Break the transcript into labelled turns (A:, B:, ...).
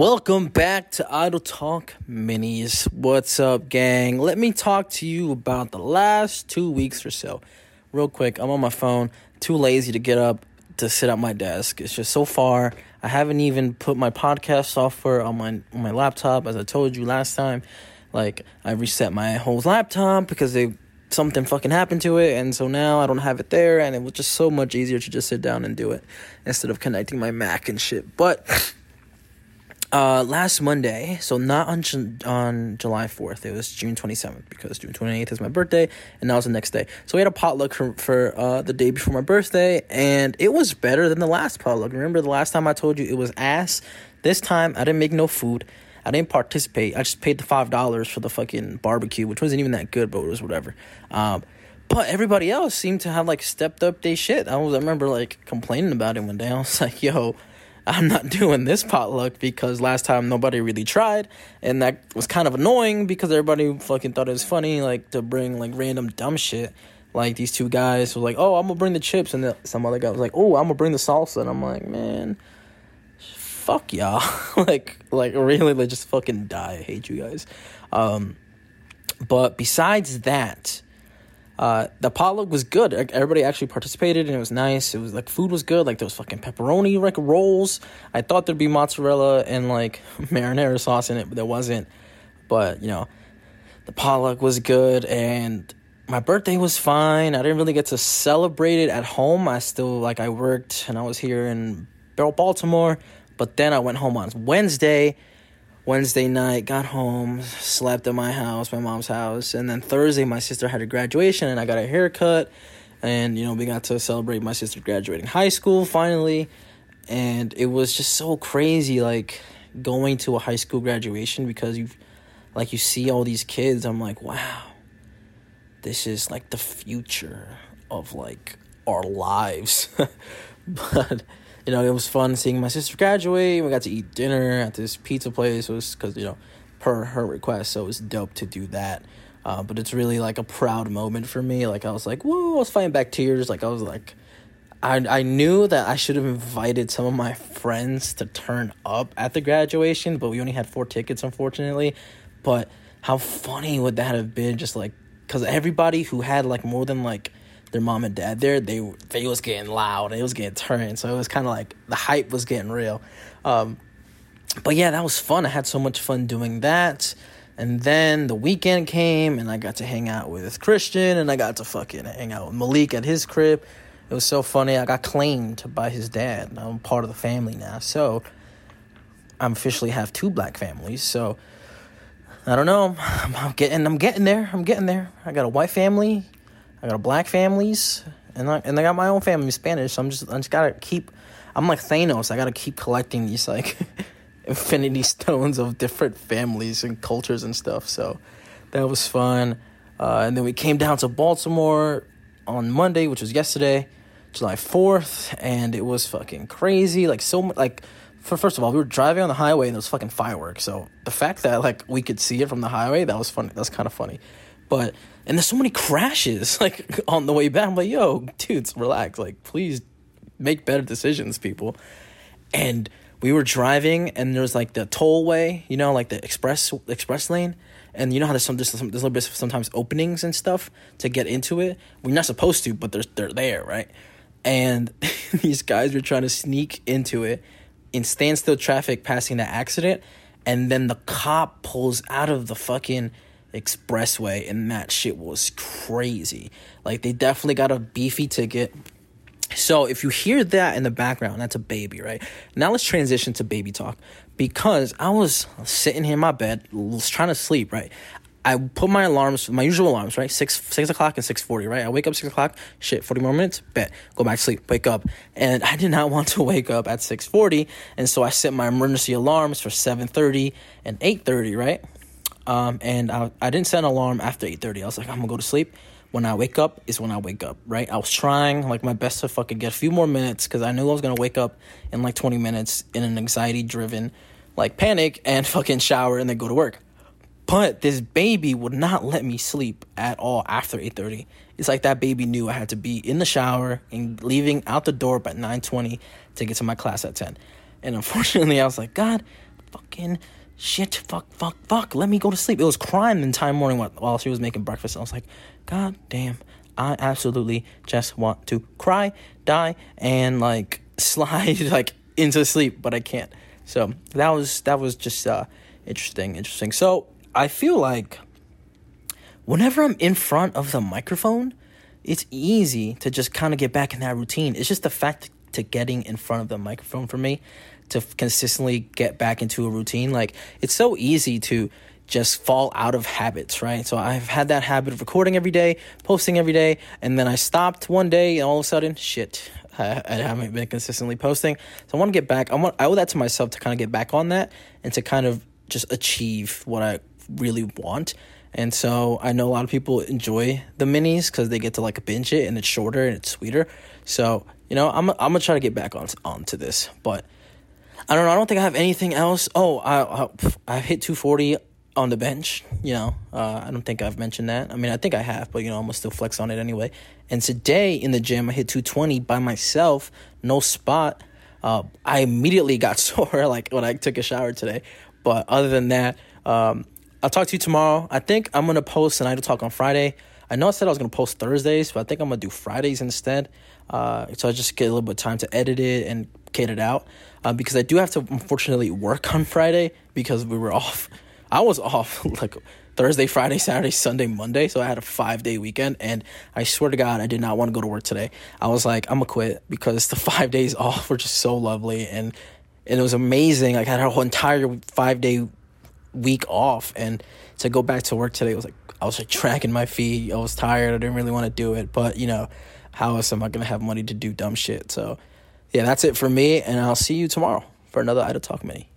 A: Welcome back to Idle Talk Minis. What's up, gang? Let me talk to you about the last two weeks or so. Real quick, I'm on my phone, too lazy to get up to sit at my desk. It's just so far. I haven't even put my podcast software on my on my laptop, as I told you last time. Like I reset my whole laptop because they something fucking happened to it, and so now I don't have it there, and it was just so much easier to just sit down and do it instead of connecting my Mac and shit. But uh, last Monday, so not on on July fourth, it was June twenty seventh because June twenty eighth is my birthday, and that was the next day. So we had a potluck for, for uh, the day before my birthday, and it was better than the last potluck. Remember the last time I told you it was ass? This time I didn't make no food. I didn't participate. I just paid the five dollars for the fucking barbecue, which wasn't even that good, but it was whatever. Um, but everybody else seemed to have like stepped up their shit. I was I remember like complaining about it one day. I was like, "Yo, I'm not doing this potluck because last time nobody really tried, and that was kind of annoying because everybody fucking thought it was funny, like to bring like random dumb shit. Like these two guys were like, "Oh, I'm gonna bring the chips," and the, some other guy was like, "Oh, I'm gonna bring the salsa," and I'm like, "Man, fuck y'all!" like, like really, like just fucking die. I hate you guys. Um, but besides that, uh, the potluck was good. Everybody actually participated, and it was nice. It was like food was good. Like there was fucking pepperoni like rolls. I thought there'd be mozzarella and like marinara sauce in it, but there wasn't. But you know, the potluck was good, and my birthday was fine. I didn't really get to celebrate it at home. I still like I worked, and I was here in Baltimore. But then I went home on Wednesday Wednesday night, got home, slept at my house, my mom's house, and then Thursday my sister had a graduation and I got a haircut and you know we got to celebrate my sister graduating high school finally and it was just so crazy like going to a high school graduation because you like you see all these kids I'm like wow this is like the future of like our lives. But you know, it was fun seeing my sister graduate. We got to eat dinner at this pizza place. It was because, you know, per her request. So it was dope to do that. Uh, but it's really like a proud moment for me. Like, I was like, whoa, I was fighting back tears. Like, I was like, I, I knew that I should have invited some of my friends to turn up at the graduation, but we only had four tickets, unfortunately. But how funny would that have been? Just like, because everybody who had like more than like their mom and dad there, they they was getting loud. It was getting turned. So it was kind of like the hype was getting real. Um, but yeah, that was fun. I had so much fun doing that. And then the weekend came, and I got to hang out with Christian, and I got to fucking hang out with Malik at his crib. It was so funny. I got claimed by his dad. I'm part of the family now, so I'm officially have two black families. So I don't know. I'm getting. I'm getting there. I'm getting there. I got a white family I got a black families, and I and I got my own family Spanish. So I'm just I just gotta keep. I'm like Thanos. I gotta keep collecting these like infinity stones of different families and cultures and stuff. So that was fun. Uh, and then we came down to Baltimore on Monday, which was yesterday, July fourth, and it was fucking crazy. Like so much. Like for first of all, we were driving on the highway and there was fucking fireworks. So the fact that like we could see it from the highway, that was funny. That's kind of funny. But and there's so many crashes like on the way back. I'm like, yo, dudes, relax. Like, please make better decisions, people. And we were driving, and there was like the tollway, you know, like the express express lane. And you know how there's some there's, some, there's a little bit sometimes openings and stuff to get into it. We're not supposed to, but they're they're there, right? And these guys were trying to sneak into it in standstill traffic, passing the accident, and then the cop pulls out of the fucking expressway and that shit was crazy. Like they definitely got a beefy ticket. So if you hear that in the background, that's a baby, right? Now let's transition to baby talk because I was sitting here in my bed, was trying to sleep, right? I put my alarms, my usual alarms, right? Six six o'clock and six forty, right? I wake up six o'clock, shit, forty more minutes, bet, go back to sleep, wake up, and I did not want to wake up at six forty, and so I set my emergency alarms for seven thirty and eight thirty, right? Um, and I, I didn't set an alarm after 8.30. I was like, I'm going to go to sleep. When I wake up is when I wake up, right? I was trying like my best to fucking get a few more minutes because I knew I was going to wake up in like 20 minutes in an anxiety driven like panic and fucking shower and then go to work. But this baby would not let me sleep at all after 8:30. It's like that baby knew I had to be in the shower and leaving out the door by 9:20 to get to my class at 10. And unfortunately, I was like, God, fucking shit, fuck, fuck, fuck. Let me go to sleep. It was crying the entire morning while she was making breakfast. I was like, God damn, I absolutely just want to cry, die, and like slide like into sleep, but I can't. So that was that was just uh, interesting, interesting. So I feel like whenever I'm in front of the microphone, it's easy to just kind of get back in that routine. It's just the fact to getting in front of the microphone for me to consistently get back into a routine. Like it's so easy to just fall out of habits, right? So I've had that habit of recording every day, posting every day, and then I stopped one day, and all of a sudden, shit, I, I haven't been consistently posting. So I want to get back. I want I owe that to myself to kind of get back on that and to kind of just achieve what I really want. And so I know a lot of people enjoy the minis because they get to like binge it and it's shorter and it's sweeter. So you know I'm I'm gonna try to get back on onto this, but I don't know. I don't think I have anything else. Oh, I I, hit 240 on the bench. You know, uh, I don't think I've mentioned that. I mean, I think I have, but you know, I'm gonna still flex on it anyway. And today in the gym, I hit 220 by myself, no spot. Uh, I immediately got sore like when I took a shower today. But other than that, um, I'll talk to you tomorrow. I think I'm gonna post an idle talk on Friday. I know I said I was gonna post Thursdays, but I think I'm gonna do Fridays instead. Uh, so I just get a little bit of time to edit it and get it out. Uh, because I do have to unfortunately work on Friday because we were off I was off like Thursday, Friday, Saturday, Sunday, Monday. So I had a five day weekend. And I swear to God, I did not want to go to work today. I was like, I'm going to quit because the five days off were just so lovely. And, and it was amazing. Like I had a whole entire five day week off. And to go back to work today, was like, I was like dragging my feet. I was tired. I didn't really want to do it. But, you know, how else am I going to have money to do dumb shit? So, yeah, that's it for me. And I'll see you tomorrow for another Idle Talk Mini.